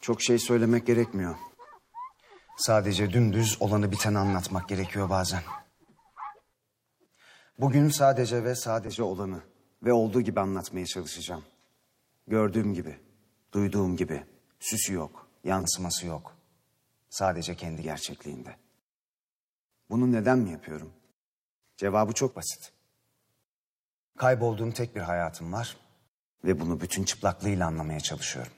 Çok şey söylemek gerekmiyor. Sadece dümdüz olanı biteni anlatmak gerekiyor bazen. Bugün sadece ve sadece olanı ve olduğu gibi anlatmaya çalışacağım. Gördüğüm gibi, duyduğum gibi. Süsü yok, yansıması yok. Sadece kendi gerçekliğinde. Bunu neden mi yapıyorum? Cevabı çok basit. Kaybolduğum tek bir hayatım var ve bunu bütün çıplaklığıyla anlamaya çalışıyorum.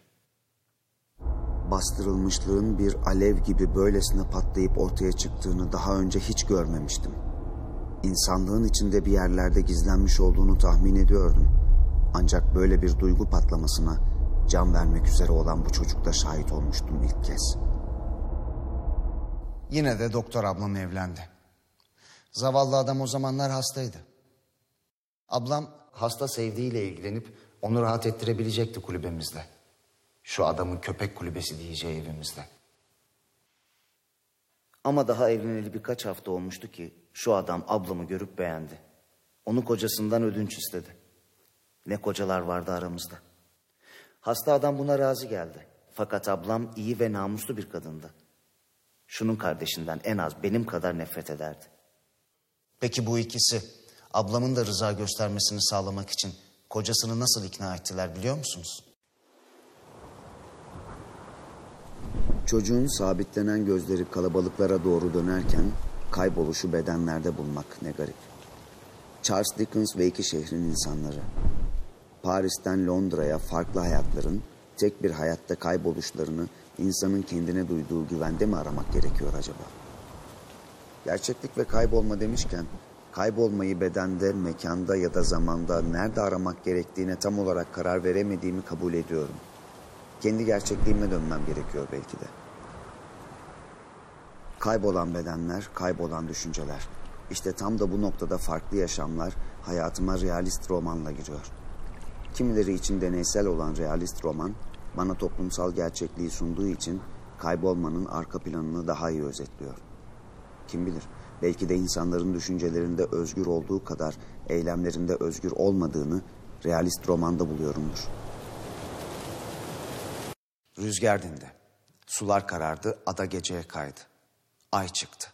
Bastırılmışlığın bir alev gibi böylesine patlayıp ortaya çıktığını daha önce hiç görmemiştim. İnsanlığın içinde bir yerlerde gizlenmiş olduğunu tahmin ediyordum. Ancak böyle bir duygu patlamasına can vermek üzere olan bu çocukta şahit olmuştum ilk kez. Yine de doktor ablam evlendi. Zavallı adam o zamanlar hastaydı. Ablam hasta sevdiğiyle ilgilenip onu rahat ettirebilecekti kulübemizde. Şu adamın köpek kulübesi diyeceği evimizde. Ama daha evleneli birkaç hafta olmuştu ki şu adam ablamı görüp beğendi. Onu kocasından ödünç istedi. Ne kocalar vardı aramızda. Hasta adam buna razı geldi. Fakat ablam iyi ve namuslu bir kadındı. Şunun kardeşinden en az benim kadar nefret ederdi. Peki bu ikisi ablamın da rıza göstermesini sağlamak için kocasını nasıl ikna ettiler biliyor musunuz? Çocuğun sabitlenen gözleri kalabalıklara doğru dönerken kayboluşu bedenlerde bulmak ne garip. Charles Dickens ve iki şehrin insanları. Paris'ten Londra'ya farklı hayatların tek bir hayatta kayboluşlarını insanın kendine duyduğu güvende mi aramak gerekiyor acaba? Gerçeklik ve kaybolma demişken kaybolmayı bedende, mekanda ya da zamanda nerede aramak gerektiğine tam olarak karar veremediğimi kabul ediyorum. Kendi gerçekliğime dönmem gerekiyor belki de. Kaybolan bedenler, kaybolan düşünceler. İşte tam da bu noktada farklı yaşamlar hayatıma realist romanla giriyor. Kimileri için deneysel olan realist roman, bana toplumsal gerçekliği sunduğu için kaybolmanın arka planını daha iyi özetliyor. Kim bilir, belki de insanların düşüncelerinde özgür olduğu kadar eylemlerinde özgür olmadığını realist romanda buluyorumdur. Rüzgar dindi. Sular karardı, ada geceye kaydı. Ay çıktı.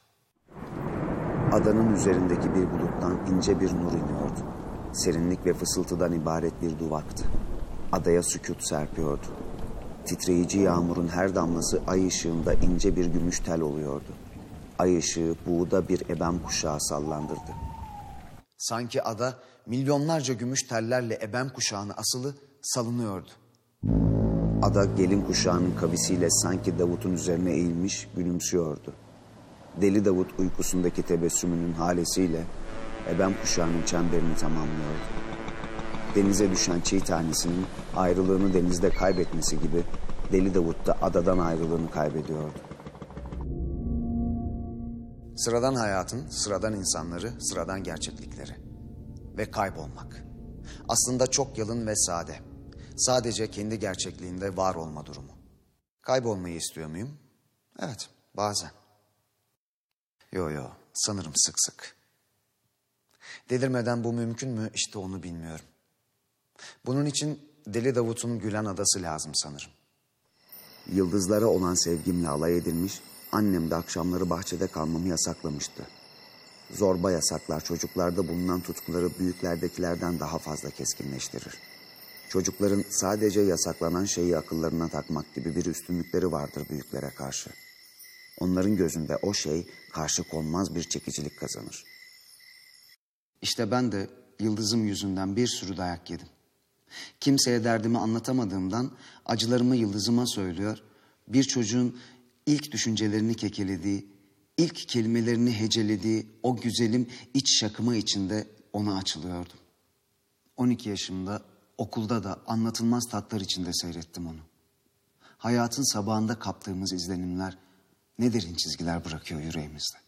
Adanın üzerindeki bir buluttan ince bir nur iniyordu. Serinlik ve fısıltıdan ibaret bir duvaktı. Adaya sükut serpiyordu. Titreyici yağmurun her damlası ay ışığında ince bir gümüş tel oluyordu. Ay ışığı buğda bir ebem kuşağı sallandırdı. Sanki ada milyonlarca gümüş tellerle ebem kuşağına asılı salınıyordu. Ada gelin kuşağının kavisiyle sanki Davut'un üzerine eğilmiş gülümsüyordu. Deli Davut uykusundaki tebessümünün halesiyle ebem kuşağının çemberini tamamlıyordu. Denize düşen çiğ tanesinin ayrılığını denizde kaybetmesi gibi Deli Davut da adadan ayrılığını kaybediyordu. Sıradan hayatın, sıradan insanları, sıradan gerçeklikleri. Ve kaybolmak. Aslında çok yalın ve sade. Sadece kendi gerçekliğinde var olma durumu. Kaybolmayı istiyor muyum? Evet, bazen. Yo yo, sanırım sık sık. Delirmeden bu mümkün mü? İşte onu bilmiyorum. Bunun için Deli Davut'un Gülen Adası lazım sanırım. Yıldızlara olan sevgimle alay edilmiş, annem de akşamları bahçede kalmamı yasaklamıştı. Zorba yasaklar çocuklarda bulunan tutkuları büyüklerdekilerden daha fazla keskinleştirir. Çocukların sadece yasaklanan şeyi akıllarına takmak gibi bir üstünlükleri vardır büyüklere karşı. Onların gözünde o şey karşı konmaz bir çekicilik kazanır. İşte ben de yıldızım yüzünden bir sürü dayak yedim. Kimseye derdimi anlatamadığımdan acılarımı yıldızıma söylüyor. Bir çocuğun ilk düşüncelerini kekelediği, ilk kelimelerini hecelediği o güzelim iç şakıma içinde ona açılıyordum. 12 yaşımda okulda da anlatılmaz tatlar içinde seyrettim onu. Hayatın sabahında kaptığımız izlenimler ne derin çizgiler bırakıyor yüreğimizde.